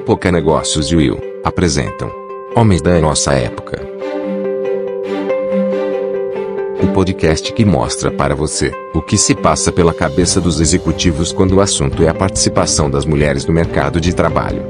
Época Negócios e Will apresentam Homens da Nossa Época. O podcast que mostra para você o que se passa pela cabeça dos executivos quando o assunto é a participação das mulheres no mercado de trabalho.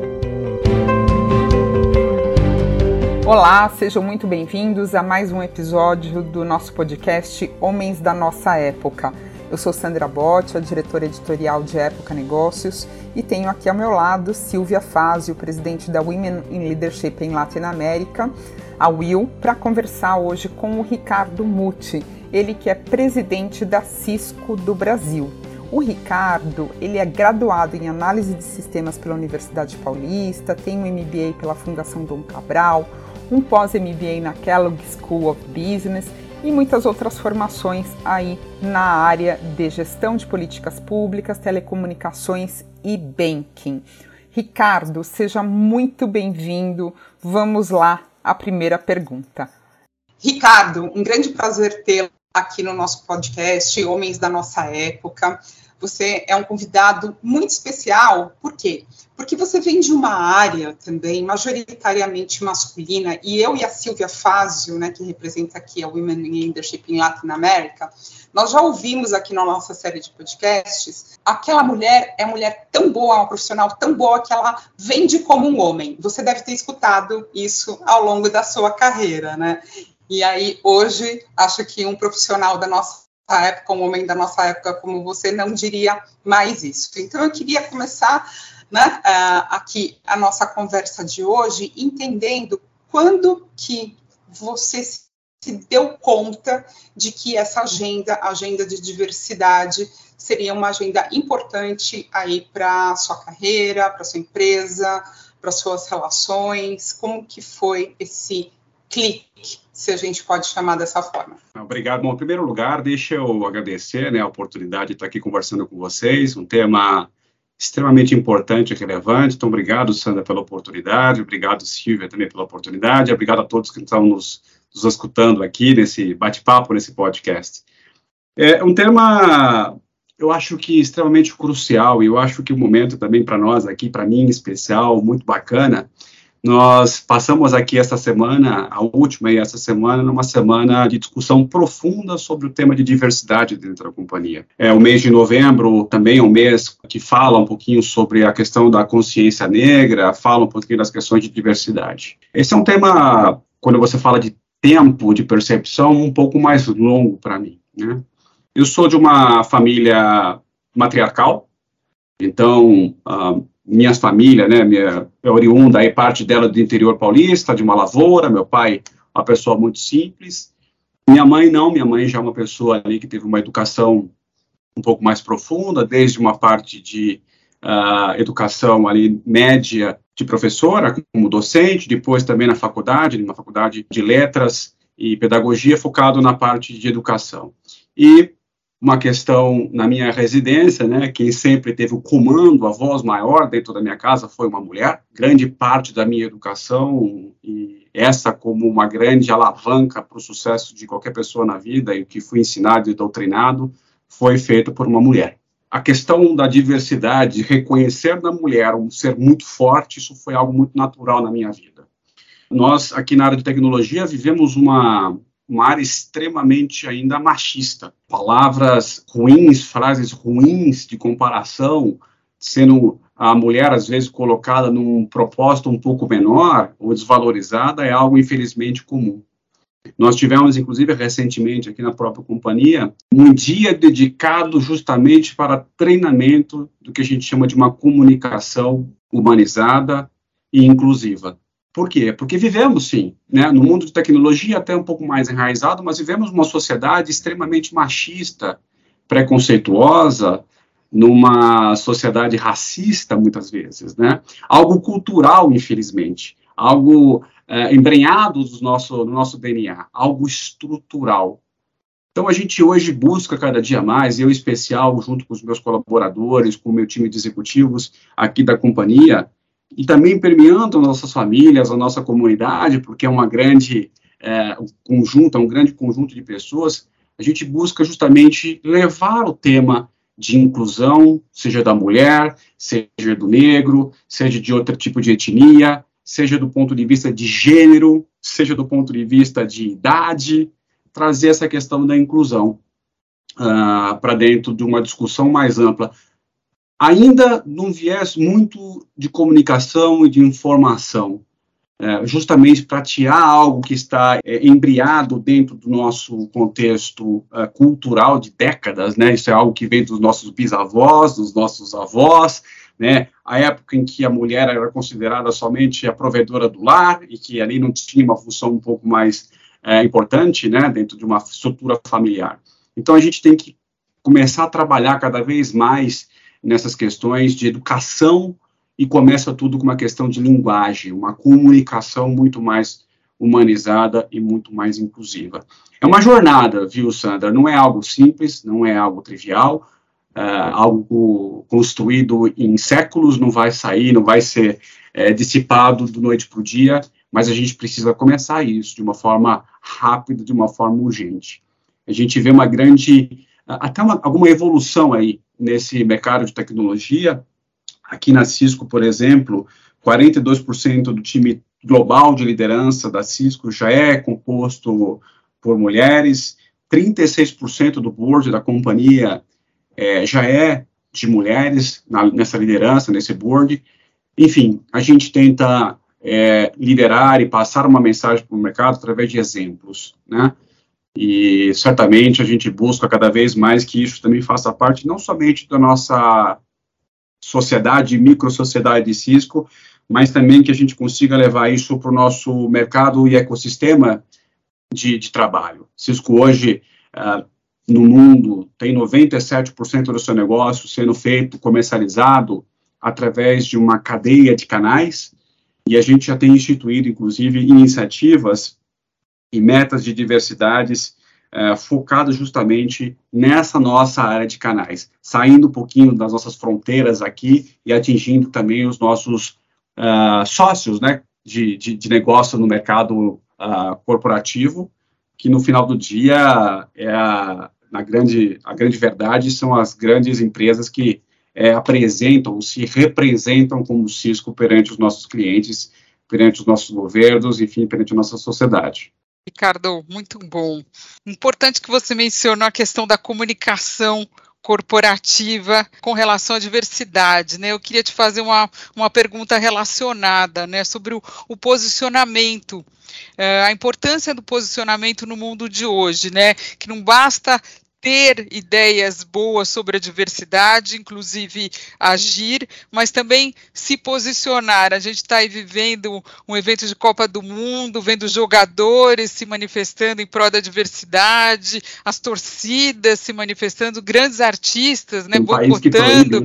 Olá, sejam muito bem-vindos a mais um episódio do nosso podcast Homens da Nossa Época. Eu sou Sandra Botti, a diretora editorial de Época Negócios, e tenho aqui ao meu lado Silvia Fazio, presidente da Women in Leadership em Latinoamérica, a Will, para conversar hoje com o Ricardo Muti, ele que é presidente da Cisco do Brasil. O Ricardo, ele é graduado em análise de sistemas pela Universidade Paulista, tem um MBA pela Fundação Dom Cabral, um pós-MBA na Kellogg School of Business e muitas outras formações aí na área de gestão de políticas públicas, telecomunicações e banking. Ricardo, seja muito bem-vindo. Vamos lá, a primeira pergunta. Ricardo, um grande prazer tê-lo aqui no nosso podcast Homens da Nossa Época. Você é um convidado muito especial, por quê? Porque você vem de uma área também majoritariamente masculina, e eu e a Silvia Fazio, né, que representa aqui a Women in Leadership em Latinoamérica, nós já ouvimos aqui na nossa série de podcasts, aquela mulher é mulher tão boa, uma profissional tão boa que ela vende como um homem. Você deve ter escutado isso ao longo da sua carreira, né? E aí, hoje, acho que um profissional da nossa época, um homem da nossa época como você, não diria mais isso. Então, eu queria começar né, aqui a nossa conversa de hoje, entendendo quando que você se deu conta de que essa agenda, agenda de diversidade, seria uma agenda importante aí para sua carreira, para sua empresa, para suas relações, como que foi esse clique, se a gente pode chamar dessa forma. Obrigado. Bom, em primeiro lugar, deixa eu agradecer né, a oportunidade de estar aqui conversando com vocês, um tema extremamente importante e relevante. Então, obrigado, Sandra, pela oportunidade, obrigado, Silvia, também pela oportunidade, obrigado a todos que estão nos, nos escutando aqui nesse bate-papo, nesse podcast. É um tema, eu acho que extremamente crucial, e eu acho que o momento também para nós aqui, para mim em especial, muito bacana, nós passamos aqui essa semana, a última e essa semana, numa semana de discussão profunda sobre o tema de diversidade dentro da companhia. É o mês de novembro também é um mês que fala um pouquinho sobre a questão da consciência negra, fala um pouquinho das questões de diversidade. Esse é um tema, quando você fala de tempo de percepção, um pouco mais longo para mim. Né? Eu sou de uma família matriarcal, então uh, minha família, né, minha é oriunda aí parte dela do interior paulista, de uma lavoura, meu pai uma pessoa muito simples. Minha mãe não, minha mãe já é uma pessoa ali que teve uma educação um pouco mais profunda, desde uma parte de uh, educação ali média de professora, como docente, depois também na faculdade, numa faculdade de letras e pedagogia, focado na parte de educação. E uma questão na minha residência, né, quem sempre teve o comando, a voz maior dentro da minha casa foi uma mulher. Grande parte da minha educação e essa como uma grande alavanca para o sucesso de qualquer pessoa na vida e o que fui ensinado e doutrinado foi feito por uma mulher. A questão da diversidade, reconhecer na mulher um ser muito forte, isso foi algo muito natural na minha vida. Nós aqui na área de tecnologia vivemos uma uma área extremamente ainda machista. Palavras ruins, frases ruins de comparação, sendo a mulher às vezes colocada num propósito um pouco menor ou desvalorizada, é algo infelizmente comum. Nós tivemos, inclusive, recentemente aqui na própria companhia, um dia dedicado justamente para treinamento do que a gente chama de uma comunicação humanizada e inclusiva. Por quê? Porque vivemos, sim, né, no mundo de tecnologia até um pouco mais enraizado, mas vivemos uma sociedade extremamente machista, preconceituosa, numa sociedade racista, muitas vezes, né? Algo cultural, infelizmente, algo é, embrenhado do nosso, do nosso DNA, algo estrutural. Então, a gente hoje busca cada dia mais, eu em especial, junto com os meus colaboradores, com o meu time de executivos aqui da companhia, e também permeando nossas famílias, a nossa comunidade, porque é uma grande é, um conjunto, é um grande conjunto de pessoas, a gente busca justamente levar o tema de inclusão, seja da mulher, seja do negro, seja de outro tipo de etnia, seja do ponto de vista de gênero, seja do ponto de vista de idade, trazer essa questão da inclusão uh, para dentro de uma discussão mais ampla, ainda num viés muito de comunicação e de informação, é, justamente para tirar algo que está é, embriado dentro do nosso contexto é, cultural de décadas, né? Isso é algo que vem dos nossos bisavós, dos nossos avós, né? A época em que a mulher era considerada somente a provedora do lar e que ali não tinha uma função um pouco mais é, importante, né? Dentro de uma estrutura familiar. Então a gente tem que começar a trabalhar cada vez mais nessas questões de educação e começa tudo com uma questão de linguagem, uma comunicação muito mais humanizada e muito mais inclusiva. É uma jornada, viu, Sandra? Não é algo simples, não é algo trivial, é algo construído em séculos, não vai sair, não vai ser é, dissipado do noite para o dia, mas a gente precisa começar isso de uma forma rápida, de uma forma urgente. A gente vê uma grande, até uma, alguma evolução aí nesse mercado de tecnologia, Aqui na Cisco, por exemplo, 42% do time global de liderança da Cisco já é composto por mulheres, 36% do board da companhia é, já é de mulheres na, nessa liderança, nesse board. Enfim, a gente tenta é, liderar e passar uma mensagem para o mercado através de exemplos, né? E certamente a gente busca cada vez mais que isso também faça parte não somente da nossa sociedade, micro-sociedade de Cisco, mas também que a gente consiga levar isso para o nosso mercado e ecossistema de, de trabalho. Cisco hoje, uh, no mundo, tem 97% do seu negócio sendo feito, comercializado, através de uma cadeia de canais, e a gente já tem instituído, inclusive, iniciativas e metas de diversidades é, focado justamente nessa nossa área de canais, saindo um pouquinho das nossas fronteiras aqui e atingindo também os nossos uh, sócios né, de, de, de, negócio no mercado uh, corporativo, que no final do dia é a, na grande, a grande verdade são as grandes empresas que é, apresentam, se representam como Cisco perante os nossos clientes, perante os nossos governos, enfim, perante a nossa sociedade. Ricardo, muito bom. Importante que você mencionou a questão da comunicação corporativa com relação à diversidade, né? Eu queria te fazer uma, uma pergunta relacionada, né, sobre o, o posicionamento, é, a importância do posicionamento no mundo de hoje, né? Que não basta ter ideias boas sobre a diversidade, inclusive agir, mas também se posicionar. A gente está aí vivendo um evento de Copa do Mundo, vendo jogadores se manifestando em prol da diversidade, as torcidas se manifestando, grandes artistas, né, um boicotando.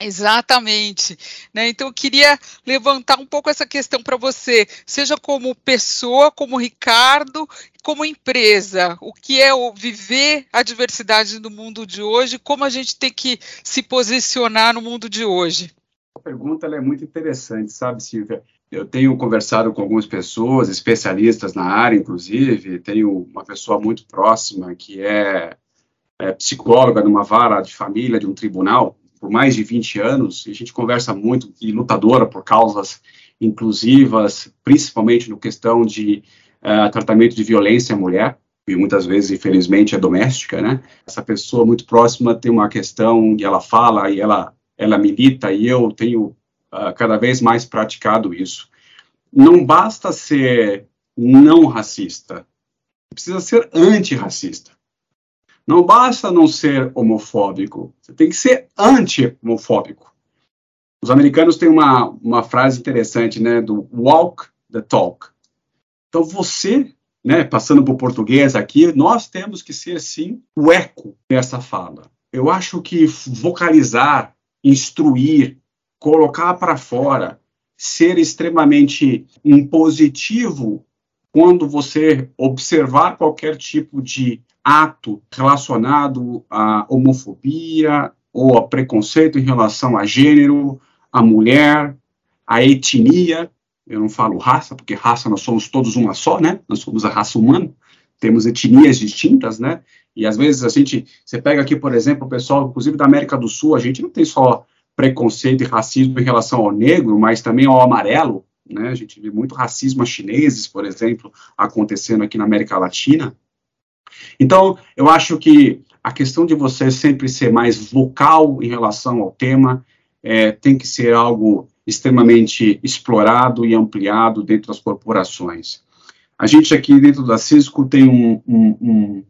Exatamente. Né? Então, eu queria levantar um pouco essa questão para você, seja como pessoa, como Ricardo, como empresa. O que é o viver a diversidade no mundo de hoje? Como a gente tem que se posicionar no mundo de hoje? A pergunta é muito interessante, sabe, Silvia? Eu tenho conversado com algumas pessoas, especialistas na área, inclusive. Tenho uma pessoa muito próxima que é, é psicóloga numa vara de família de um tribunal por mais de 20 anos, e a gente conversa muito e lutadora por causas inclusivas, principalmente no questão de uh, tratamento de violência à mulher, e muitas vezes, infelizmente, é doméstica, né? Essa pessoa muito próxima tem uma questão e ela fala e ela, ela milita, e eu tenho uh, cada vez mais praticado isso. Não basta ser não racista, precisa ser antirracista. Não basta não ser homofóbico, você tem que ser anti-homofóbico. Os americanos têm uma, uma frase interessante, né, do walk the talk. Então você, né, passando para o português aqui, nós temos que ser, sim, o eco dessa fala. Eu acho que vocalizar, instruir, colocar para fora, ser extremamente impositivo quando você observar qualquer tipo de ato relacionado à homofobia ou a preconceito em relação a gênero, a mulher, a etnia. Eu não falo raça, porque raça nós somos todos uma só, né? Nós somos a raça humana. Temos etnias distintas, né? E às vezes a gente, você pega aqui, por exemplo, o pessoal, inclusive da América do Sul, a gente não tem só preconceito e racismo em relação ao negro, mas também ao amarelo, né? A gente vê muito racismo a chineses, por exemplo, acontecendo aqui na América Latina. Então, eu acho que a questão de você sempre ser mais vocal em relação ao tema é, tem que ser algo extremamente explorado e ampliado dentro das corporações. A gente aqui dentro da Cisco tem um, um, um,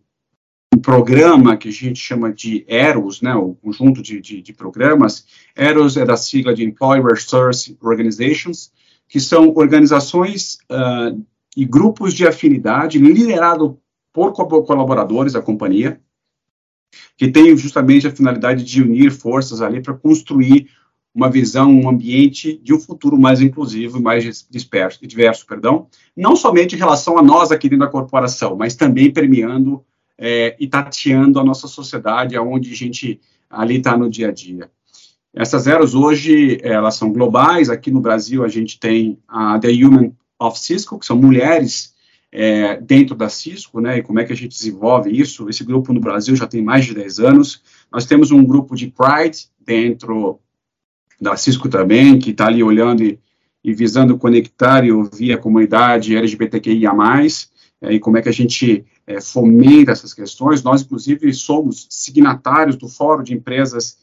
um programa que a gente chama de EROS, né, o conjunto de, de, de programas. EROS é da sigla de Employee Resource Organizations, que são organizações uh, e grupos de afinidade liderado por colaboradores da companhia, que têm justamente a finalidade de unir forças ali para construir uma visão, um ambiente de um futuro mais inclusivo e mais disperso, diverso, perdão, não somente em relação a nós aqui dentro da corporação, mas também permeando é, e tateando a nossa sociedade, aonde a gente ali está no dia a dia. Essas eras hoje, elas são globais, aqui no Brasil a gente tem a The Human of Cisco, que são mulheres é, dentro da Cisco, né, e como é que a gente desenvolve isso, esse grupo no Brasil já tem mais de 10 anos, nós temos um grupo de Pride dentro da Cisco também, que está ali olhando e, e, visando conectar e ouvir a comunidade LGBTQIA+, é, e como é que a gente é, fomenta essas questões. Nós, inclusive, somos signatários do Fórum de Empresas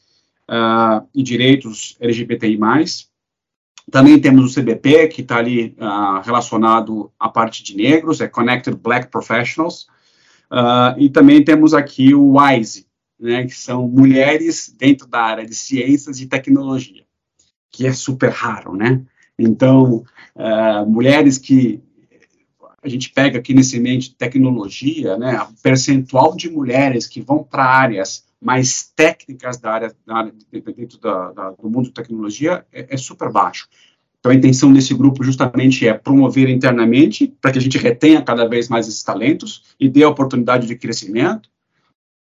uh, e Direitos LGBTI+. Também temos o CBP, que está ali uh, relacionado à parte de negros, é Connected Black Professionals. Uh, e também temos aqui o WISE, né, que são mulheres dentro da área de ciências e tecnologia que é super raro, né? Então, uh, mulheres que a gente pega aqui nesse meio de tecnologia, né, o percentual de mulheres que vão para áreas mais técnicas da área, da área dentro da, da, do mundo de tecnologia é, é, super baixo. Então, a intenção desse grupo justamente é promover internamente para que a gente retenha cada vez mais esses talentos e dê a oportunidade de crescimento.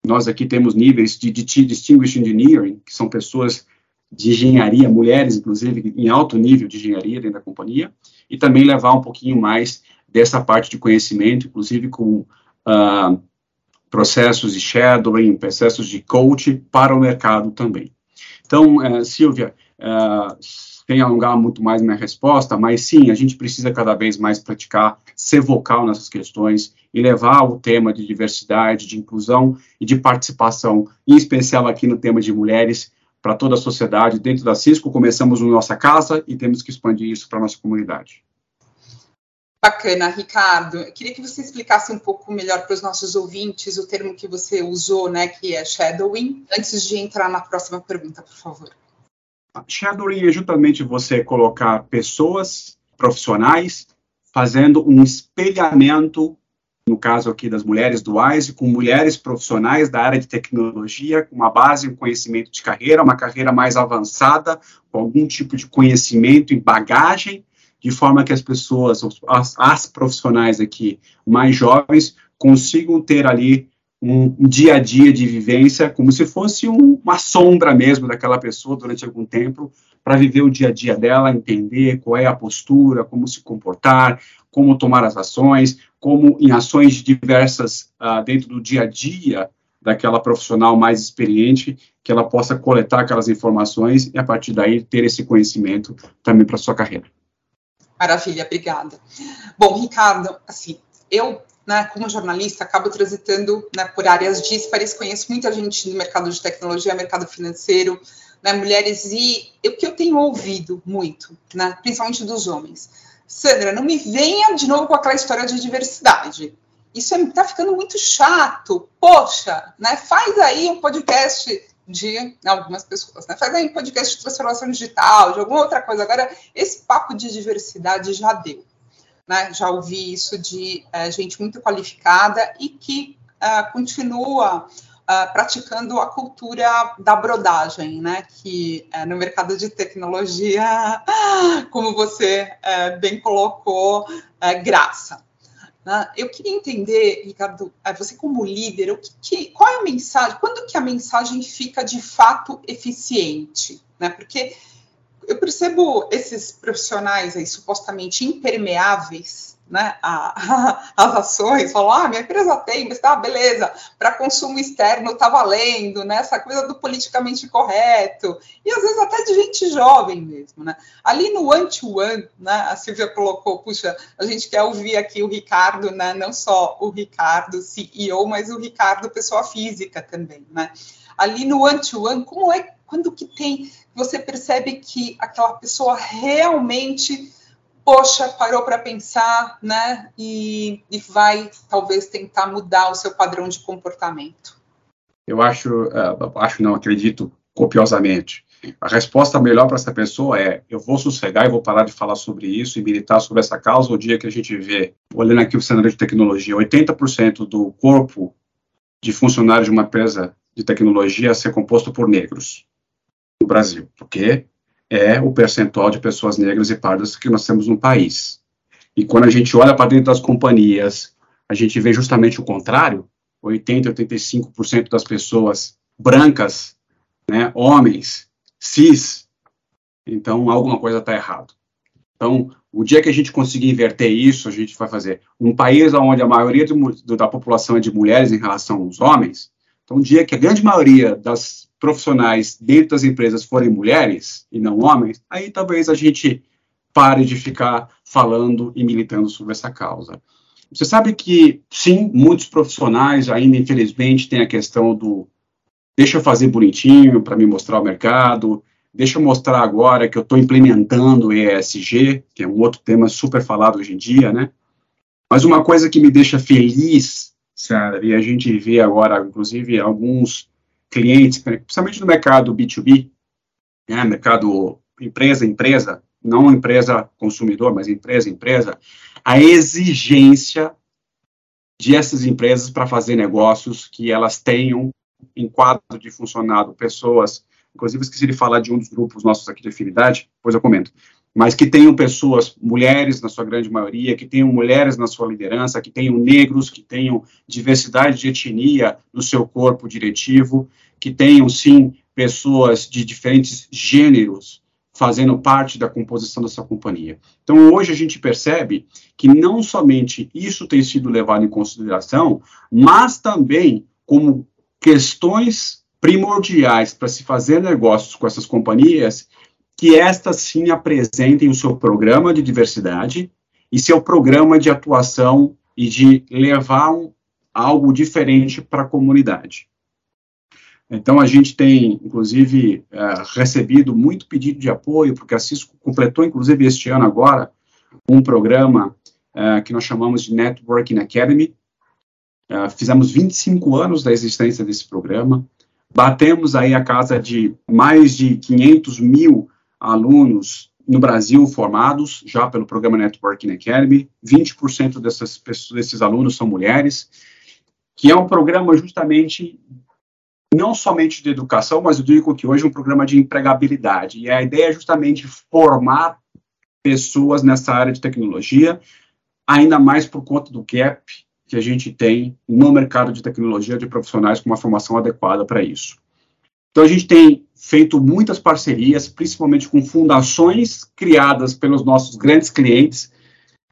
Nós aqui temos níveis de, de Distinguished Engineering, que são pessoas de engenharia, mulheres, inclusive, em alto nível de engenharia dentro da companhia, e também levar um pouquinho mais dessa parte de conhecimento, inclusive com uh, processos de shadowing, processos de coach para o mercado também. Então, uh, Silvia, uh, sem alongar muito mais minha resposta, mas sim, a gente precisa cada vez mais praticar, ser vocal nessas questões e levar o tema de diversidade, de inclusão e de participação, em especial aqui no tema de mulheres, para toda a sociedade. Dentro da Cisco, começamos na nossa casa e temos que expandir isso para a nossa comunidade. Bacana, Ricardo. Eu queria que você explicasse um pouco melhor para os nossos ouvintes o termo que você usou, né, que é shadowing, antes de entrar na próxima pergunta, por favor. Shadowing é justamente você colocar pessoas profissionais fazendo um espelhamento no caso aqui das mulheres do WISE, com mulheres profissionais da área de tecnologia, com uma base em conhecimento de carreira, uma carreira mais avançada, com algum tipo de conhecimento e bagagem, de forma que as pessoas, as, as profissionais aqui mais jovens, consigam ter ali um, um dia a dia de vivência, como se fosse um, uma sombra mesmo daquela pessoa durante algum tempo, para viver o dia a dia dela, entender qual é a postura, como se comportar, como tomar as ações, como em ações diversas uh, dentro do dia a dia daquela profissional mais experiente, que ela possa coletar aquelas informações e a partir daí ter esse conhecimento também para sua carreira. Maravilha, obrigada. Bom, Ricardo, assim, eu, né, como jornalista, acabo transitando né, por áreas díspares, conheço muita gente no mercado de tecnologia, mercado financeiro, né, mulheres, e o que eu tenho ouvido muito, né, principalmente dos homens, Sandra, não me venha de novo com aquela história de diversidade. Isso está é, ficando muito chato. Poxa, né? Faz aí um podcast de algumas pessoas, né? Faz aí um podcast de transformação digital, de alguma outra coisa. Agora, esse papo de diversidade já deu. Né? Já ouvi isso de é, gente muito qualificada e que é, continua uh, praticando a cultura da brodagem, né? Que uh, no mercado de tecnologia, como você bem colocou, é graça. Né? Eu queria entender, Ricardo, é, você como líder, o que, que, qual é a mensagem? Quando que a mensagem fica de fato eficiente? Né? Porque eu percebo esses profissionais aí supostamente impermeáveis né, a, as ações, falam, ah, minha empresa tem, mas tá, beleza, para consumo externo tá valendo, né, essa coisa do politicamente correto, e às vezes até de gente jovem mesmo, né. Ali no one-to-one, né, a Silvia colocou, puxa, a gente quer ouvir aqui o Ricardo, né, não só o Ricardo CEO, mas o Ricardo pessoa física também, né. Ali no one-to-one, -one, como é, quando que tem, você percebe que aquela pessoa realmente poxa, parou para pensar, né? E, e, vai talvez tentar mudar o seu padrão de comportamento. Eu acho, uh, acho não, acredito copiosamente. A resposta melhor para essa pessoa é: eu vou sossegar e vou parar de falar sobre isso e militar sobre essa causa o dia que a gente vê, olhando aqui o cenário de tecnologia, 80% do corpo de funcionários de uma empresa de tecnologia ser composto por negros no Brasil. Porque é o percentual de pessoas negras e pardas que nós temos no país. E quando a gente olha para dentro das companhias, a gente vê justamente o contrário, 80, 85% das pessoas brancas, né, homens, cis, então alguma coisa está errado. Então, o dia que a gente conseguir inverter isso, a gente vai fazer um país onde a maioria da população é de mulheres em relação aos homens, então, o dia que a grande maioria das profissionais dentro das empresas forem mulheres e não homens, aí talvez a gente pare de ficar falando e militando sobre essa causa. Você sabe que, sim, muitos profissionais ainda, infelizmente, têm a questão do deixa eu fazer bonitinho para me mostrar o mercado, deixa eu mostrar agora que eu estou implementando o ESG, que é um outro tema super falado hoje em dia, né? Mas uma coisa que me deixa feliz E a gente vê agora, inclusive, alguns clientes, principalmente no mercado B2B, né, mercado empresa empresa, não empresa consumidor, mas empresa empresa, a exigência de essas empresas para fazer negócios que elas tenham em quadro de funcionado pessoas, inclusive esqueci de falar de um dos grupos nossos aqui de afinidade, depois eu comento, mas que tenham pessoas, mulheres na sua grande maioria, que tenham mulheres na sua liderança, que tenham negros, que tenham diversidade de etnia no seu corpo diretivo, que tenham, sim, pessoas de diferentes gêneros fazendo parte da composição dessa companhia. Então, hoje a gente percebe que não somente isso tem sido levado em consideração, mas também como questões primordiais para se fazer negócios com essas companhias, que estas sim apresentem o seu programa de diversidade e seu programa de atuação e de levar um, algo diferente para a comunidade. Então, a gente tem, inclusive, é, recebido muito pedido de apoio, porque a Cisco completou, inclusive, este ano agora, um programa é, que nós chamamos de Networking Academy. É, fizemos 25 anos da existência desse programa, batemos aí a casa de mais de 500 mil alunos no Brasil formados já pelo programa Networking Academy, 20% dessas pessoas, desses alunos são mulheres, que é um programa justamente não somente de educação, mas eu digo que hoje é um programa de empregabilidade. E a ideia é justamente formar pessoas nessa área de tecnologia, ainda mais por conta do gap que a gente tem no mercado de tecnologia de profissionais com uma formação adequada para isso. Então, a gente tem feito muitas parcerias, principalmente com fundações criadas pelos nossos grandes clientes,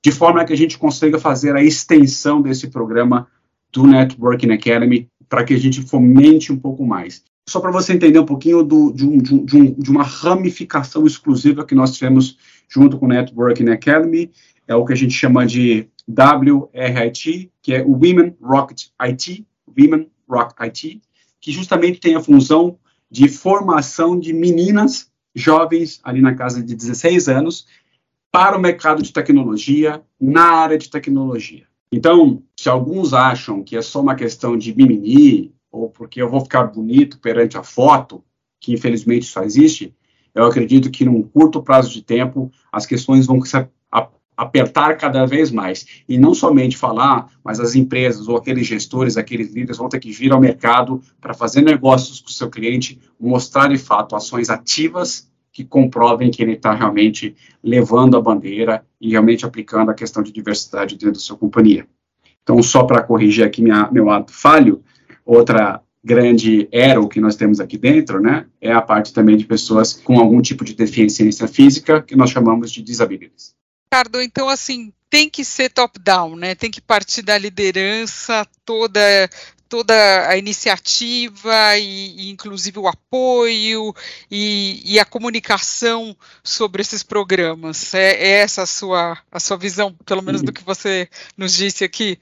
de forma que a gente consiga fazer a extensão desse programa do Networking Academy para que a gente fomente um pouco mais. Só para você entender um pouquinho do, de, um, de, um, de, uma ramificação exclusiva que nós tivemos junto com o Networking Academy, é o que a gente chama de WRIT, que é Women Rocket IT, Women Rock IT, que justamente tem a função de formação de meninas jovens, ali na casa de 16 anos, para o mercado de tecnologia, na área de tecnologia. Então, se alguns acham que é só uma questão de mimimi, ou porque eu vou ficar bonito perante a foto, que infelizmente só existe, eu acredito que num curto prazo de tempo as questões vão se apertar cada vez mais. E não somente falar, mas as empresas ou aqueles gestores, aqueles líderes vão ter que vir ao mercado para fazer negócios com o seu cliente, mostrar de fato ações ativas que comprovem que ele está realmente levando a bandeira e realmente aplicando a questão de diversidade dentro da sua companhia. Então, só para corrigir aqui minha, meu ato falho, outra grande arrow que nós temos aqui dentro, né, é a parte também de pessoas com algum tipo de deficiência física, que nós chamamos de disabilities. Ricardo, então assim, tem que ser top-down, né? Tem que partir da liderança toda toda a iniciativa e, e inclusive o apoio e, e, a comunicação sobre esses programas. É, é, essa a sua, a sua visão, pelo menos do que você nos disse aqui?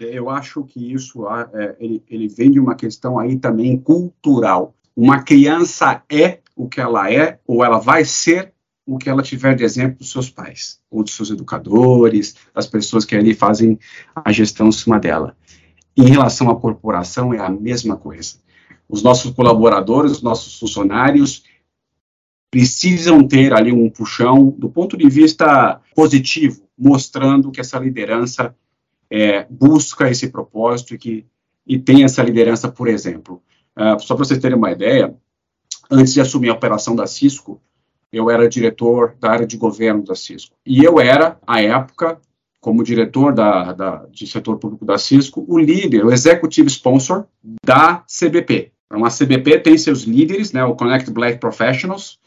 Eu acho que isso é, ele, ele vem de uma questão aí também cultural. Uma criança é o que ela é ou ela vai ser o que ela tiver de exemplo dos seus pais, ou dos seus educadores, das pessoas que ali fazem a gestão em cima dela. Em relação à corporação, é a mesma coisa. Os nossos colaboradores, os nossos funcionários precisam ter ali um puxão do ponto de vista positivo, mostrando que essa liderança é, busca esse propósito e que e tem essa liderança, por exemplo. Uh, só para vocês terem uma ideia, antes de assumir a operação da Cisco, eu era diretor da área de governo da Cisco. E eu era, à época, como diretor da, da, de setor público da Cisco, o líder, o executive sponsor da CBP. Então, a CBP tem seus líderes, né, o Connect Black Professionals,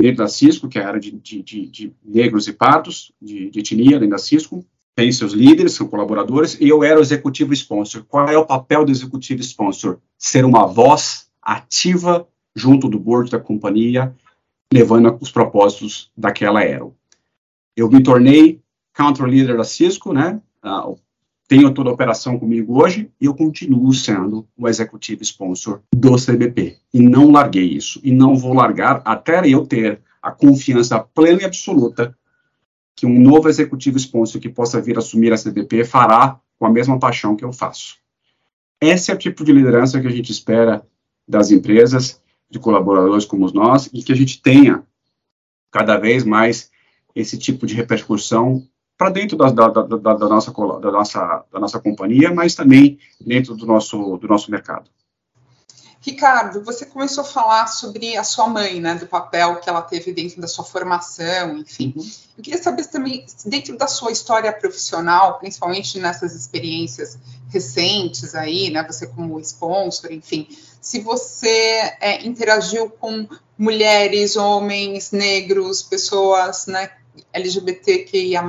líder da Cisco, que é a área de, de, de, de negros e pardos, de, de etnia dentro da Cisco, tem seus líderes, são colaboradores, e eu era o executivo sponsor. Qual é o papel do executivo sponsor? Ser uma voz ativa junto do board da companhia, levando os propósitos daquela era. Eu me tornei country leader da Cisco, né? Uh, tenho toda a operação comigo hoje e eu continuo sendo o executivo sponsor do CBP. E não larguei isso. E não vou largar até eu ter a confiança plena e absoluta que um novo executivo sponsor que possa vir assumir a CBP fará com a mesma paixão que eu faço. Esse é o tipo de liderança que a gente espera das empresas, de colaboradores como nós, e que a gente tenha cada vez mais esse tipo de repercussão para dentro da, da, da, da, nossa, da, nossa, da nossa companhia, mas também dentro do nosso, do nosso mercado. Ricardo, você começou a falar sobre a sua mãe, né, do papel que ela teve dentro da sua formação, enfim. Uhum. Eu queria saber também, dentro da sua história profissional, principalmente nessas experiências recentes aí, né, você como sponsor, enfim, se você é, interagiu com mulheres, homens, negros, pessoas, né, LGBTQIA+,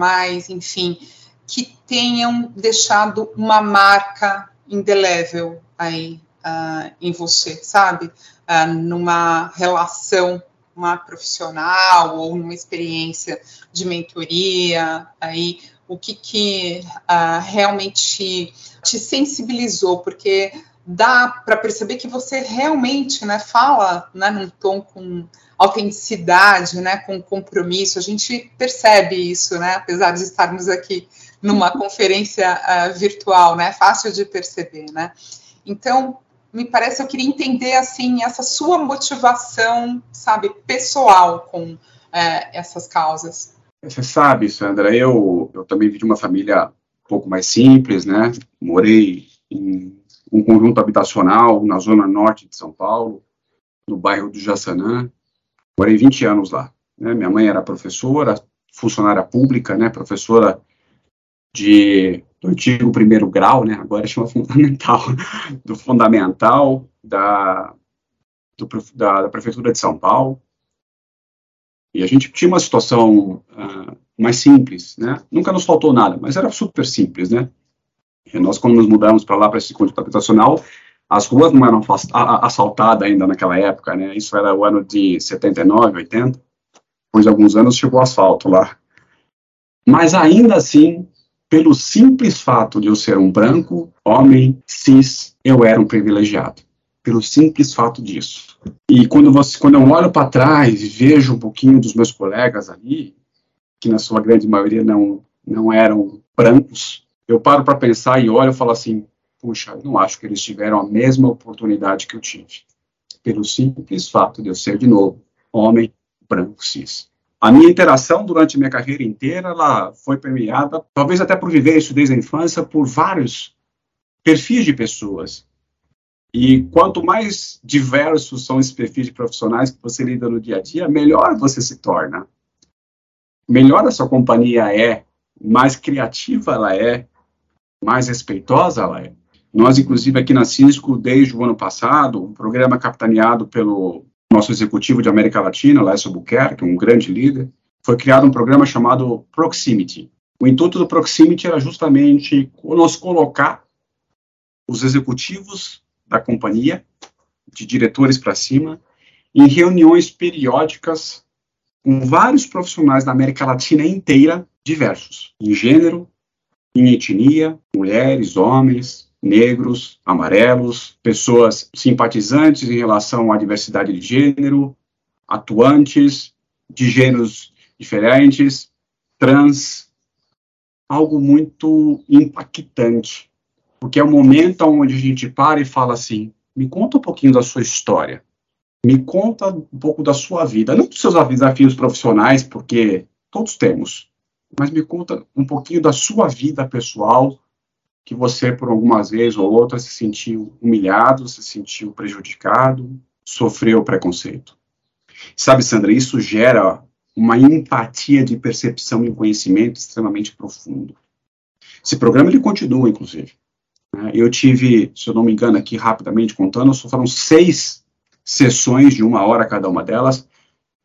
enfim, que tenham deixado uma marca indelével aí uh, em você, sabe? Uh, numa relação uma profissional ou numa experiência de mentoria, aí o que, que uh, realmente te sensibilizou, porque dá para perceber que você realmente né, fala né, num tom com autenticidade, né, com compromisso. A gente percebe isso, né, apesar de estarmos aqui numa conferência uh, virtual, né, fácil de perceber, né. Então, me parece, eu queria entender, assim, essa sua motivação, sabe, pessoal com uh, essas causas. Você sabe, Sandra, eu, eu também vim de uma família um pouco mais simples, né, morei em um conjunto habitacional na zona norte de São Paulo, no bairro do Jaçanã, Morei 20 anos lá. Né? Minha mãe era professora, funcionária pública, né? Professora de do antigo primeiro grau, né? Agora chama fundamental, do fundamental da, do, da, da, prefeitura de São Paulo. E a gente tinha uma situação uh, mais simples, né? Nunca nos faltou nada, mas era super simples, né? E nós, quando nos mudamos para lá, para esse conjunto habitacional, as ruas não eram assaltadas ainda naquela época, né? Isso era o ano de 79, 80. Depois de alguns anos chegou asfalto lá. Mas ainda assim, pelo simples fato de eu ser um branco, homem, cis, eu era um privilegiado. Pelo simples fato disso. E quando, você, quando eu olho para trás e vejo um pouquinho dos meus colegas ali, que na sua grande maioria não, não eram brancos, eu paro para pensar e olho e falo assim: puxa, não acho que eles tiveram a mesma oportunidade que eu tive, pelo simples fato de eu ser, de novo, homem, branco, cis. A minha interação durante minha carreira inteira, ela foi permeada, talvez até por viver isso desde a infância, por vários perfis de pessoas. E quanto mais diversos são esses perfis de profissionais que você lida no dia a dia, melhor você se torna. Melhor a sua companhia é, mais criativa ela é, mais respeitosa ela é. Nós, inclusive, aqui na Cisco, desde o ano passado, um programa capitaneado pelo nosso executivo de América Latina, Lécio Buquerque, um grande líder, foi criado um programa chamado Proximity. O intuito do Proximity era justamente nos colocar os executivos da companhia, de diretores para cima, em reuniões periódicas com vários profissionais da América Latina inteira, diversos, em gênero, em etnia, mulheres, homens, negros, amarelos, pessoas simpatizantes em relação à diversidade de gênero, atuantes de gêneros diferentes, trans, algo muito impactante, porque é o momento onde a gente para e fala assim: me conta um pouquinho da sua história, me conta um pouco da sua vida, não dos seus desafios profissionais, porque todos temos, mas me conta um pouquinho da sua vida pessoal, que você, por algumas vezes ou outras, se sentiu humilhado, se sentiu prejudicado, sofreu preconceito. Sabe, Sandra, isso gera uma empatia de percepção e conhecimento extremamente profundo. Esse programa ele continua, inclusive. Né? Eu tive, se eu não me engano, aqui rapidamente contando, só foram seis sessões de uma hora cada uma delas,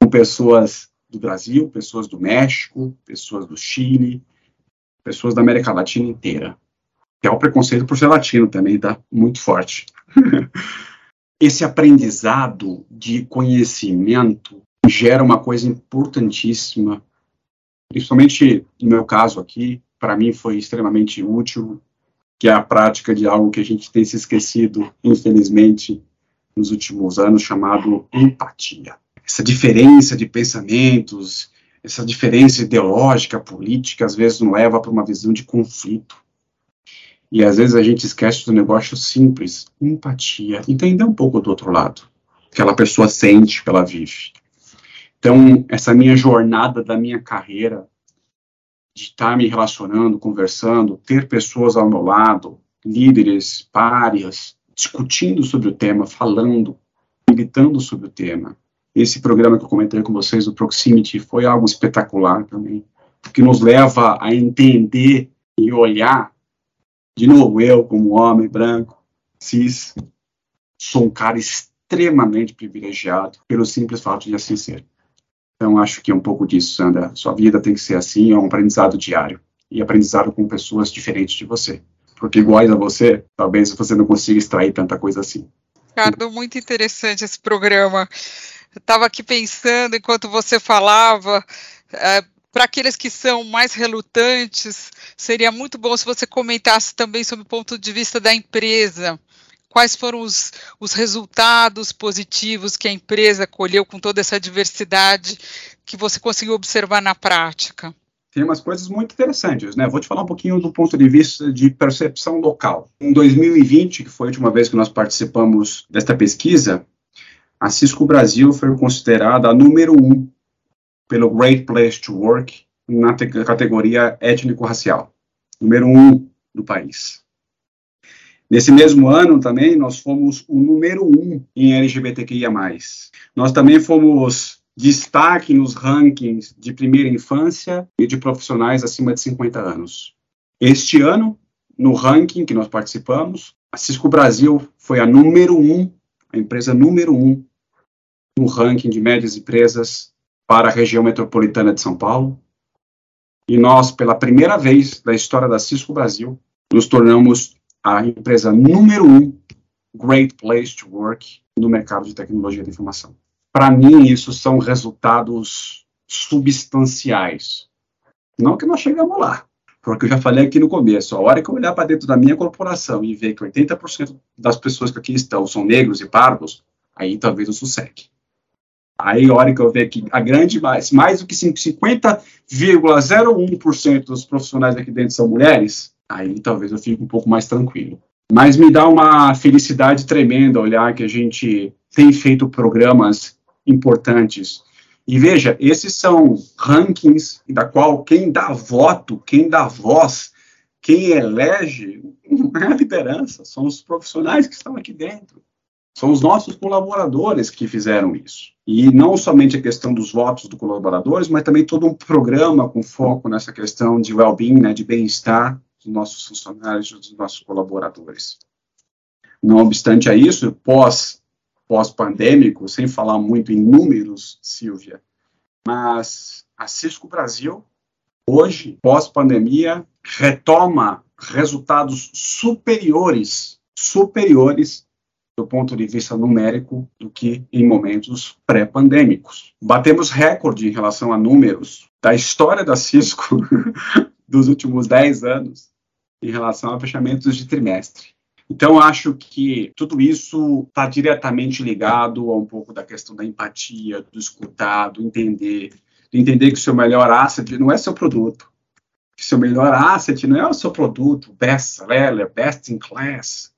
com pessoas do Brasil, pessoas do México, pessoas do Chile, pessoas da América Latina inteira. Que é o preconceito por ser latino também, tá? Muito forte. Esse aprendizado de conhecimento gera uma coisa importantíssima, principalmente no meu caso aqui, para mim foi extremamente útil, que é a prática de algo que a gente tem se esquecido, infelizmente, nos últimos anos, chamado empatia. Essa diferença de pensamentos, essa diferença ideológica, política, às vezes nos leva para uma visão de conflito. E às vezes a gente esquece do negócio simples, empatia, entender um pouco do outro lado, que aquela pessoa sente, que ela vive. Então, essa minha jornada da minha carreira, de estar me relacionando, conversando, ter pessoas ao meu lado, líderes, párias, discutindo sobre o tema, falando, militando sobre o tema. Esse programa que eu comentei com vocês, o Proximity, foi algo espetacular também, que nos leva a entender e olhar, de novo, eu como homem branco, cis, sou um cara extremamente privilegiado pelo simples fato de assim ser. Então, acho que é um pouco disso, Sandra. Sua vida tem que ser assim, é um aprendizado diário. E aprendizado com pessoas diferentes de você. Porque iguais a você, talvez você não consiga extrair tanta coisa assim. Ricardo, muito interessante esse programa. Eu estava aqui pensando, enquanto você falava, é, para aqueles que são mais relutantes, seria muito bom se você comentasse também sobre o ponto de vista da empresa quais foram os, os resultados positivos que a empresa colheu com toda essa diversidade que você conseguiu observar na prática? Tem umas coisas muito interessantes, né? Vou te falar um pouquinho do ponto de vista de percepção local. Em 2020, que foi a última vez que nós participamos desta pesquisa, a Cisco Brasil foi considerada a número um pelo Great Place to Work na categoria étnico-racial. Número um do país. Nesse mesmo ano também, nós fomos o número um em LGBTQIA+. Nós também fomos destaque nos rankings de primeira infância e de profissionais acima de 50 anos. Este ano, no ranking que nós participamos, a Cisco Brasil foi a número um, a empresa número um no ranking de médias empresas para a região metropolitana de São Paulo. E nós, pela primeira vez da história da Cisco Brasil, nos tornamos a empresa número um, Great Place to Work, no mercado de tecnologia de informação. Para mim, isso são resultados substanciais. Não que nós chegamos lá, porque eu já falei aqui no começo, a hora que eu olhar para dentro da minha corporação e ver que 80% das pessoas que aqui estão são negros e pardos, aí talvez eu sossegue. Aí, hora que eu ver que a grande, mais, mais do que 50,01% dos profissionais aqui dentro são mulheres, aí talvez eu fique um pouco mais tranquilo. Mas me dá uma felicidade tremenda olhar que a gente tem feito programas importantes. E veja, esses são rankings da qual quem dá voto, quem dá voz, quem elege não é a liderança, são os profissionais que estão aqui dentro. São os nossos colaboradores que fizeram isso. E não somente a questão dos votos dos colaboradores, mas também todo um programa com foco nessa questão de well-being, né, de bem-estar dos nossos funcionários, dos nossos colaboradores. Não obstante a isso, pós pós-pandêmico, sem falar muito em números, Silvia, mas a Cisco Brasil hoje, pós-pandemia, retoma resultados superiores, superiores do ponto de vista numérico do que em momentos pré-pandêmicos. Batemos recorde em relação a números da história da Cisco dos últimos 10 anos em relação a fechamentos de trimestre. Então, acho que tudo isso está diretamente ligado a um pouco da questão da empatia, do escutar, do entender, de entender que o seu melhor asset não é seu produto, que seu melhor asset não é o seu produto, best seller, best in class.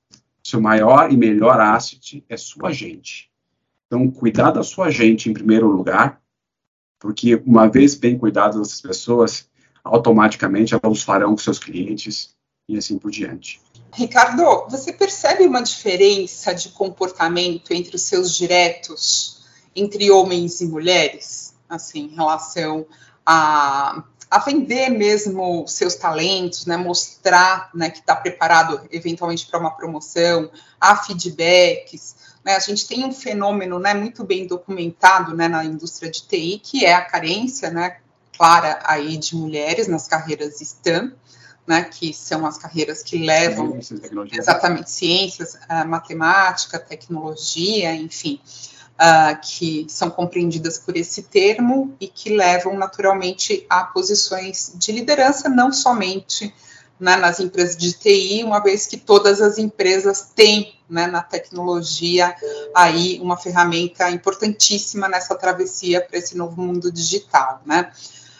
Seu maior e melhor asset é sua gente. Então, cuidar da sua gente em primeiro lugar, porque uma vez bem cuidado dessas pessoas, automaticamente elas farão com seus clientes e assim por diante. Ricardo, você percebe uma diferença de comportamento entre os seus diretos, entre homens e mulheres, assim, em relação a, a vender mesmo seus talentos, né, mostrar né, que está preparado eventualmente para uma promoção, há feedbacks. Né, a gente tem um fenômeno né, muito bem documentado né, na indústria de TI, que é a carência né, clara aí de mulheres nas carreiras STEM né, que são as carreiras que levam ciências, exatamente ciências, uh, matemática, tecnologia, enfim, uh, que são compreendidas por esse termo e que levam naturalmente a posições de liderança, não somente né, nas empresas de TI, uma vez que todas as empresas têm né, na tecnologia aí uma ferramenta importantíssima nessa travessia para esse novo mundo digital, né?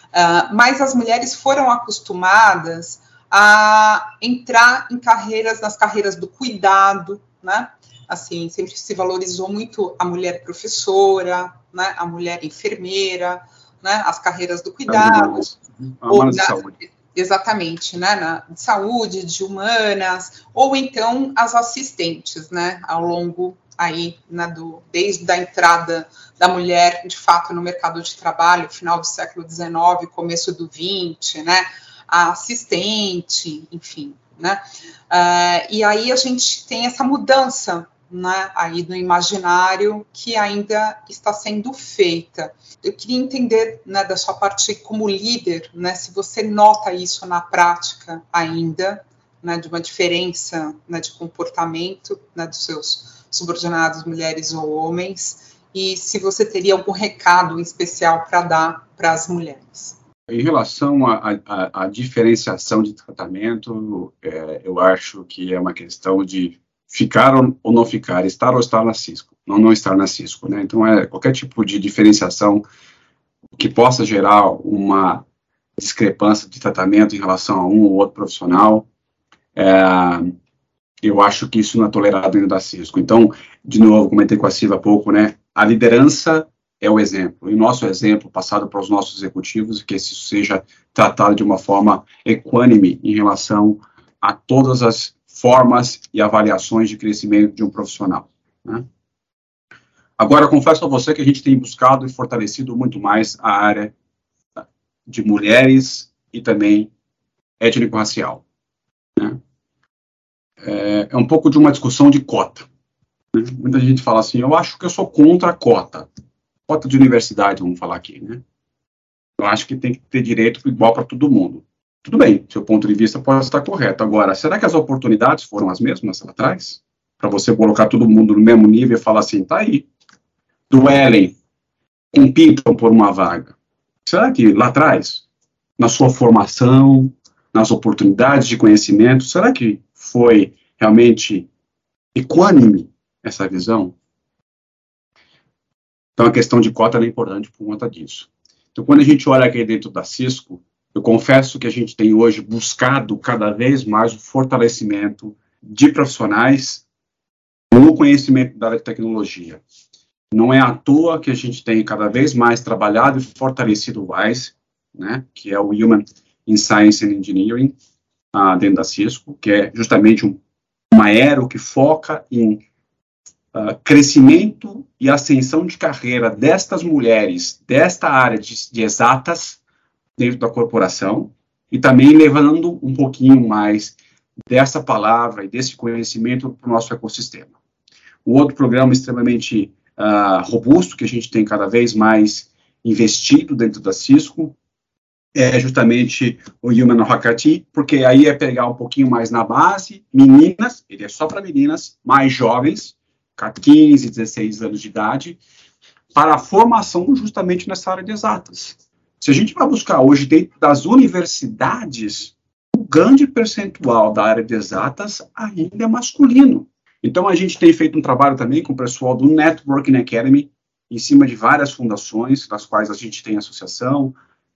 Uh, mas as mulheres foram acostumadas a entrar em carreiras, nas carreiras do cuidado, né? Assim, sempre se valorizou muito a mulher professora, né? A mulher enfermeira, né? As carreiras do cuidado. ou na, saúde. Exatamente, né? Na, de saúde, de humanas, ou então as assistentes, né? Ao longo aí, né, do, desde a entrada da mulher, de fato, no mercado de trabalho, final do século XIX, começo do XX, né? a assistente, enfim, né? Uh, e aí a gente tem essa mudança, né, aí no imaginário que ainda está sendo feita. Eu queria entender, né, da sua parte como líder, né, se você nota isso na prática ainda, né, de uma diferença, né, de comportamento, né, dos seus subordinados, mulheres ou homens, e se você teria algum recado especial para dar para as mulheres. Em relação à diferenciação de tratamento, é, eu acho que é uma questão de ficar ou não ficar, estar ou estar na Cisco, não não estar na Cisco, né? Então, é qualquer tipo de diferenciação que possa gerar uma discrepância de tratamento em relação a um ou outro profissional, é, eu acho que isso não é tolerado dentro da Cisco. Então, de novo, comentei com a Silva há pouco, né? A liderança é o exemplo. E nosso exemplo passado para os nossos executivos que isso seja tratado de uma forma equânime em relação a todas as formas e avaliações de crescimento de um profissional. Né? Agora, confesso a você que a gente tem buscado e fortalecido muito mais a área de mulheres e também étnico-racial. Né? É, é, um pouco de uma discussão de cota. Né? Muita gente fala assim, eu acho que eu sou contra a cota cota de universidade, vamos falar aqui, né? Eu acho que tem que ter direito igual para todo mundo. Tudo bem, seu ponto de vista pode estar correto. Agora, será que as oportunidades foram as mesmas lá atrás? Para você colocar todo mundo no mesmo nível e falar assim, tá aí. Duelem, compitam por uma vaga. Será que lá atrás, na sua formação, nas oportunidades de conhecimento, será que foi realmente equânime essa visão? Então, a questão de cota é importante por conta disso. Então, quando a gente olha aqui dentro da Cisco, eu confesso que a gente tem hoje buscado cada vez mais o fortalecimento de profissionais no conhecimento da tecnologia. Não é à toa que a gente tem cada vez mais trabalhado e fortalecido o WISE, né, que é o Human in Science and Engineering, uh, dentro da Cisco, que é justamente um, um aero que foca em uh, crescimento e ascensão de carreira destas mulheres, desta área de, de exatas dentro da corporação, e também levando um pouquinho mais dessa palavra e desse conhecimento para o nosso ecossistema. O outro programa extremamente uh, robusto que a gente tem cada vez mais investido dentro da Cisco é justamente o Human Hakati, porque aí é pegar um pouquinho mais na base, meninas, ele é só para meninas mais jovens, 15, 16 anos de idade, para a formação justamente nessa área de exatas. Se a gente vai buscar hoje dentro das universidades, o grande percentual da área de exatas ainda é masculino. Então a gente tem feito um trabalho também com o pessoal do Networking Academy, em cima de várias fundações, das quais a gente tem associação,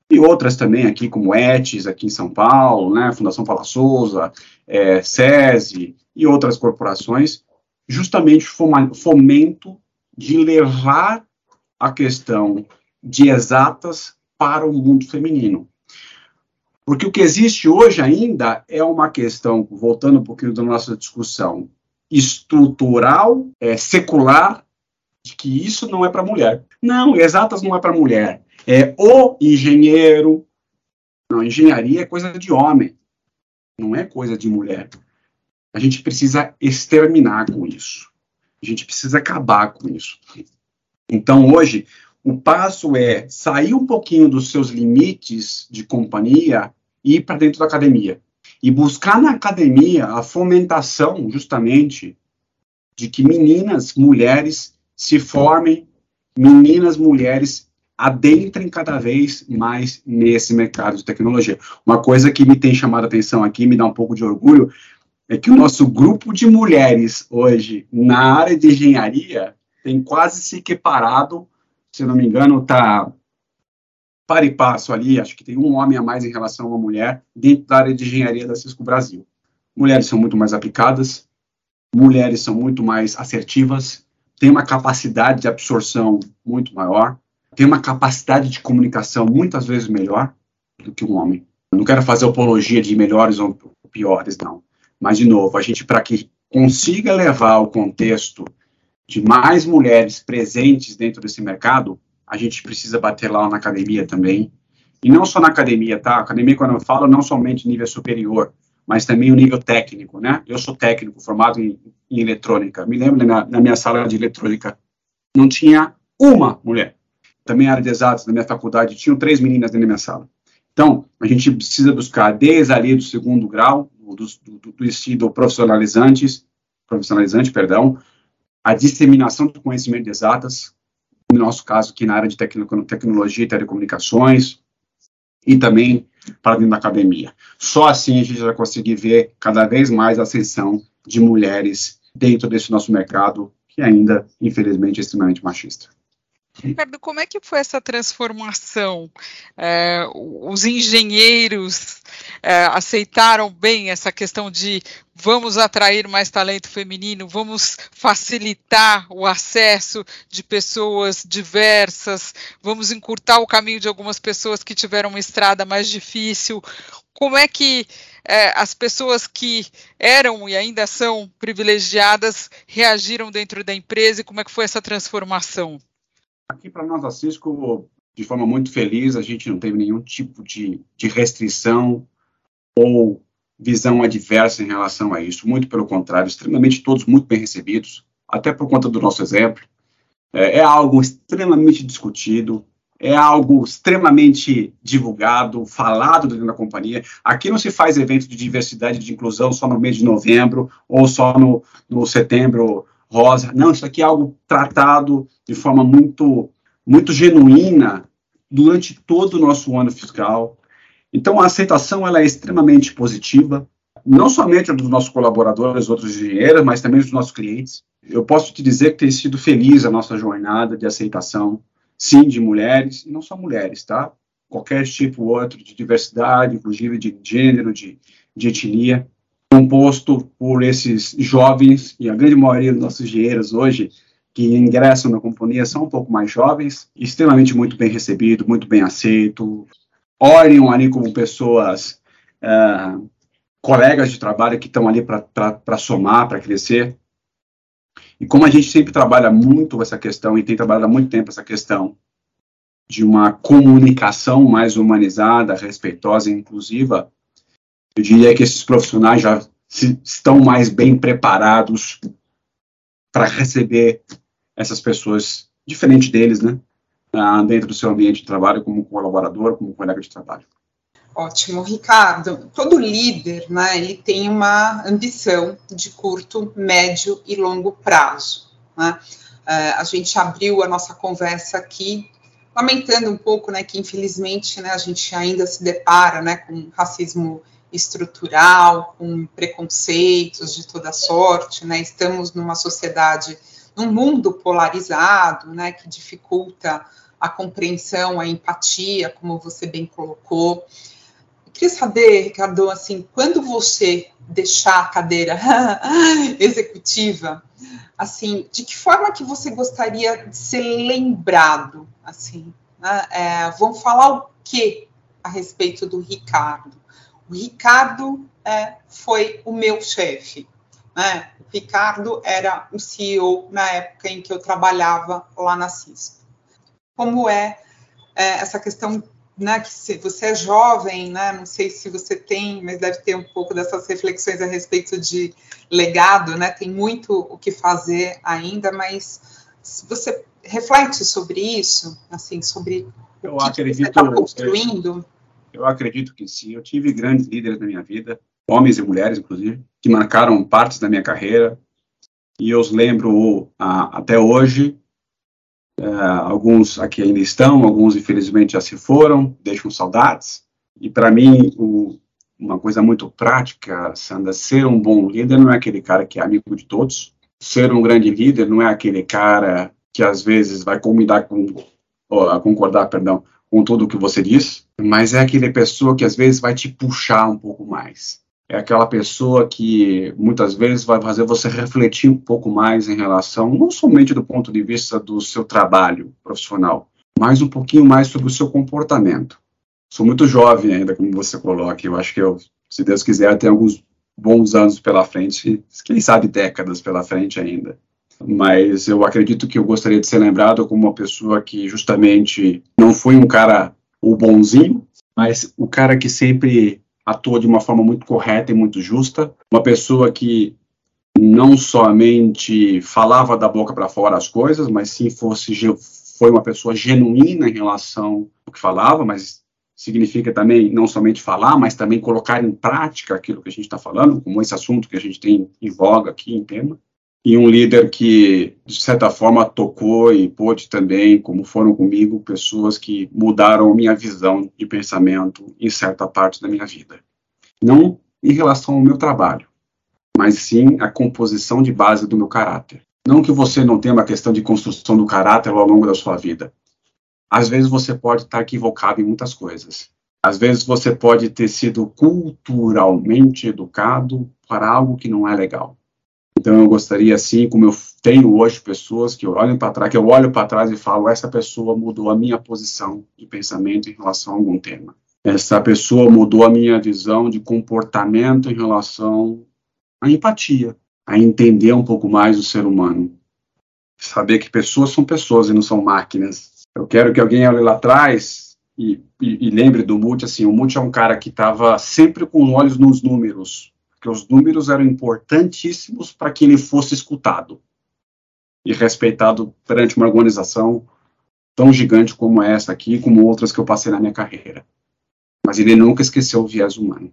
e outras também aqui, como ETS, aqui em São Paulo, né, Fundação Paula Souza, é, SESI e outras corporações, justamente fomento de levar a questão de exatas para o mundo feminino. Porque o que existe hoje ainda é uma questão, voltando um pouquinho da nossa discussão, estrutural, é, secular, de que isso não é para mulher. Não, exatas não é para mulher. É o engenheiro. Não, engenharia é coisa de homem, não é coisa de mulher. A gente precisa exterminar com isso. A gente precisa acabar com isso. Então, hoje, o passo é sair um pouquinho dos seus limites de companhia e ir para dentro da academia. E buscar na academia a fomentação, justamente, de que meninas, mulheres se formem, meninas, mulheres adentrem cada vez mais nesse mercado de tecnologia. Uma coisa que me tem chamado a atenção aqui, me dá um pouco de orgulho, é que o nosso grupo de mulheres hoje na área de engenharia tem quase se equiparado, se não me engano, está para e passo ali, acho que tem um homem a mais em relação a uma mulher dentro da área de engenharia da Cisco Brasil. Mulheres são muito mais aplicadas, mulheres são muito mais assertivas, têm uma capacidade de absorção muito maior, têm uma capacidade de comunicação muitas vezes melhor do que um homem. Eu não quero fazer apologia de melhores ou piores, não. Mas, de novo, a gente, para que consiga levar o contexto de mais mulheres presentes dentro desse mercado, a gente precisa bater lá na academia também. E não só na academia, tá? Academia, quando eu falo, não somente nível superior, mas também o nível técnico, né? Eu sou técnico, formado em, em eletrônica. Me lembro na, na minha sala de eletrônica, não tinha uma mulher. Também área de exatos, na minha faculdade, tinham três meninas dentro da minha sala. Então, a gente precisa buscar, desde ali do segundo grau, do, do, do, do ensino profissionalizantes, profissionalizante, perdão, a disseminação do conhecimento de exatas, no nosso caso aqui na área de tecnologia e telecomunicações, e também para dentro da academia. Só assim a gente vai conseguir ver cada vez mais a ascensão de mulheres dentro desse nosso mercado, que ainda, infelizmente, é extremamente machista. Ricardo, como é que foi essa transformação? É, os engenheiros é, aceitaram bem essa questão de vamos atrair mais talento feminino, vamos facilitar o acesso de pessoas diversas, vamos encurtar o caminho de algumas pessoas que tiveram uma estrada mais difícil. Como é que é, as pessoas que eram e ainda são privilegiadas reagiram dentro da empresa e como é que foi essa transformação? Aqui para nós da Cisco, de forma muito feliz, a gente não teve nenhum tipo de, de restrição ou visão adversa em relação a isso. Muito pelo contrário, extremamente todos muito bem recebidos, até por conta do nosso exemplo. É, é algo extremamente discutido, é algo extremamente divulgado, falado dentro da companhia. Aqui não se faz evento de diversidade e de inclusão só no mês de novembro ou só no, no setembro rosa. Não, isso aqui é algo tratado de forma muito, muito genuína durante todo o nosso ano fiscal. Então, a aceitação ela é extremamente positiva, não somente dos nossos colaboradores, outros engenheiros, mas também dos nossos clientes. Eu posso te dizer que tem sido feliz a nossa jornada de aceitação, sim, de mulheres, e não só mulheres, tá? Qualquer tipo outro de diversidade, inclusive de gênero, de, de etnia composto por esses jovens, e a grande maioria dos nossos engenheiros hoje que ingressam na companhia são um pouco mais jovens, extremamente muito bem recebido, muito bem aceito, olham ali como pessoas, uh, colegas de trabalho que estão ali para somar, para crescer. E como a gente sempre trabalha muito essa questão, e tem trabalhado há muito tempo essa questão de uma comunicação mais humanizada, respeitosa e inclusiva, eu diria que esses profissionais já se, estão mais bem preparados para receber essas pessoas, diferente deles, né? Ah, dentro do seu ambiente de trabalho, como colaborador, como colega de trabalho. Ótimo, Ricardo. Todo líder, né, ele tem uma ambição de curto, médio e longo prazo. Né? Uh, a gente abriu a nossa conversa aqui lamentando um pouco, né, que infelizmente, né, a gente ainda se depara, né, com racismo estrutural, com preconceitos de toda sorte, né? Estamos numa sociedade, num mundo polarizado, né, que dificulta a compreensão, a empatia, como você bem colocou. Eu queria saber, Ricardo, assim, quando você deixar a cadeira executiva, assim, de que forma que você gostaria de ser lembrado, assim, né? é, vamos falar o que a respeito do Ricardo? O Ricardo é, foi o meu chefe. Né? Ricardo era o CEO na época em que eu trabalhava lá na Cisco. Como é, é essa questão né, que se você é jovem, né, não sei se você tem, mas deve ter um pouco dessas reflexões a respeito de legado, né, tem muito o que fazer ainda, mas se você reflete sobre isso, assim, sobre eu o que, acredito, que você está construindo. Eu acredito que sim. Eu tive grandes líderes na minha vida, homens e mulheres, inclusive, que marcaram partes da minha carreira. E eu os lembro até hoje. Ah, alguns aqui ainda estão, alguns infelizmente já se foram, deixam saudades. E para mim, o, uma coisa muito prática, Sandra, ser um bom líder não é aquele cara que é amigo de todos. Ser um grande líder não é aquele cara que às vezes vai concordar com, concordar, perdão, com tudo o que você diz, mas é aquele pessoa que às vezes vai te puxar um pouco mais. É aquela pessoa que muitas vezes vai fazer você refletir um pouco mais em relação, não somente do ponto de vista do seu trabalho profissional, mas um pouquinho mais sobre o seu comportamento. Sou muito jovem ainda, como você coloca, eu acho que eu, se Deus quiser, tenho alguns bons anos pela frente, quem sabe décadas pela frente ainda mas eu acredito que eu gostaria de ser lembrado como uma pessoa que justamente não foi um cara o bonzinho, mas o cara que sempre atuou de uma forma muito correta e muito justa, uma pessoa que não somente falava da boca para fora as coisas, mas sim fosse foi uma pessoa genuína em relação ao que falava, mas significa também não somente falar, mas também colocar em prática aquilo que a gente está falando, como esse assunto que a gente tem em voga aqui em tema e um líder que, de certa forma, tocou e pôde também, como foram comigo, pessoas que mudaram minha visão de pensamento em certa parte da minha vida. Não em relação ao meu trabalho, mas sim a composição de base do meu caráter. Não que você não tenha uma questão de construção do caráter ao longo da sua vida. Às vezes você pode estar equivocado em muitas coisas. Às vezes você pode ter sido culturalmente educado para algo que não é legal. Então eu gostaria assim, como eu tenho hoje pessoas que olham para trás, que eu olho para trás e falo, essa pessoa mudou a minha posição de pensamento em relação a algum tema. Essa pessoa mudou a minha visão de comportamento em relação à empatia, a entender um pouco mais o ser humano. Saber que pessoas são pessoas e não são máquinas. Eu quero que alguém olhe lá atrás e, e, e lembre do Multi, assim, o Multi é um cara que estava sempre com olhos nos números, porque os números eram importantíssimos para que ele fosse escutado e respeitado perante uma organização tão gigante como essa aqui, como outras que eu passei na minha carreira. Mas ele nunca esqueceu o viés humano.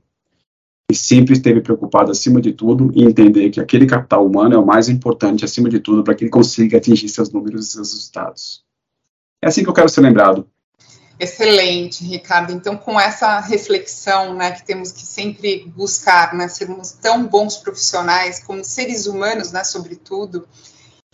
E sempre esteve preocupado, acima de tudo, em entender que aquele capital humano é o mais importante, acima de tudo, para que ele consiga atingir seus números e seus resultados. É assim que eu quero ser lembrado. Excelente, Ricardo. Então, com essa reflexão, né, que temos que sempre buscar, né, sermos tão bons profissionais como seres humanos, né, sobretudo,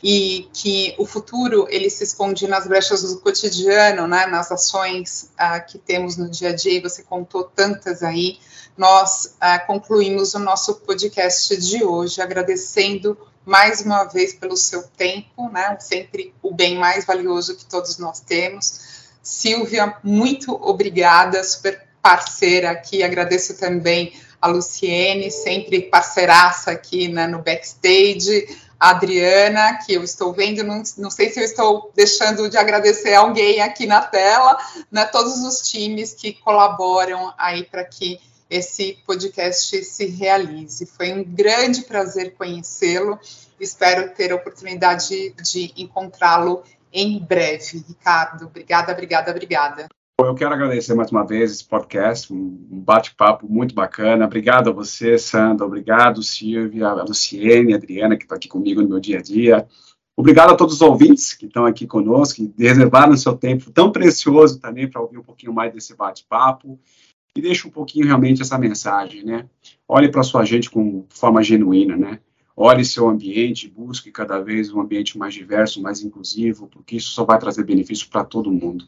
e que o futuro ele se esconde nas brechas do cotidiano, né, nas ações ah, que temos no dia a dia. E você contou tantas aí. Nós ah, concluímos o nosso podcast de hoje agradecendo mais uma vez pelo seu tempo, né, sempre o bem mais valioso que todos nós temos Silvia, muito obrigada, super parceira aqui. Agradeço também a Luciene, sempre parceiraça aqui né, no backstage. A Adriana, que eu estou vendo, não, não sei se eu estou deixando de agradecer alguém aqui na tela, né, todos os times que colaboram aí para que esse podcast se realize. Foi um grande prazer conhecê-lo. Espero ter a oportunidade de encontrá-lo em breve. Ricardo, obrigada, obrigada, obrigada. eu quero agradecer mais uma vez esse podcast, um bate-papo muito bacana. Obrigado a você, Sandra. Obrigado, Silvia, a Luciene, a Adriana, que está aqui comigo no meu dia a dia. Obrigado a todos os ouvintes que estão aqui conosco, que reservaram seu tempo tão precioso também para ouvir um pouquinho mais desse bate-papo e deixa um pouquinho realmente essa mensagem, né? Olhe para sua gente com forma genuína, né? Olhe seu ambiente, busque cada vez um ambiente mais diverso, mais inclusivo, porque isso só vai trazer benefício para todo mundo.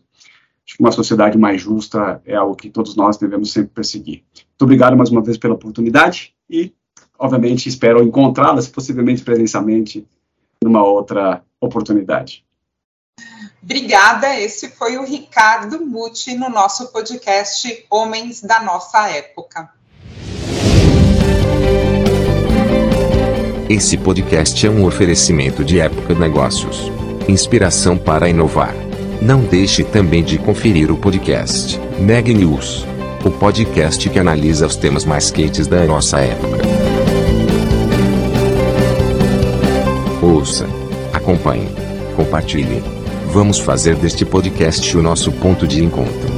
Acho que uma sociedade mais justa é algo que todos nós devemos sempre perseguir. Muito obrigado mais uma vez pela oportunidade e, obviamente, espero encontrá-las, possivelmente presencialmente, numa outra oportunidade. Obrigada. Esse foi o Ricardo Muti no nosso podcast Homens da Nossa Época. Esse podcast é um oferecimento de Época Negócios. Inspiração para inovar. Não deixe também de conferir o podcast Neg News, o podcast que analisa os temas mais quentes da nossa época. Ouça, acompanhe, compartilhe. Vamos fazer deste podcast o nosso ponto de encontro.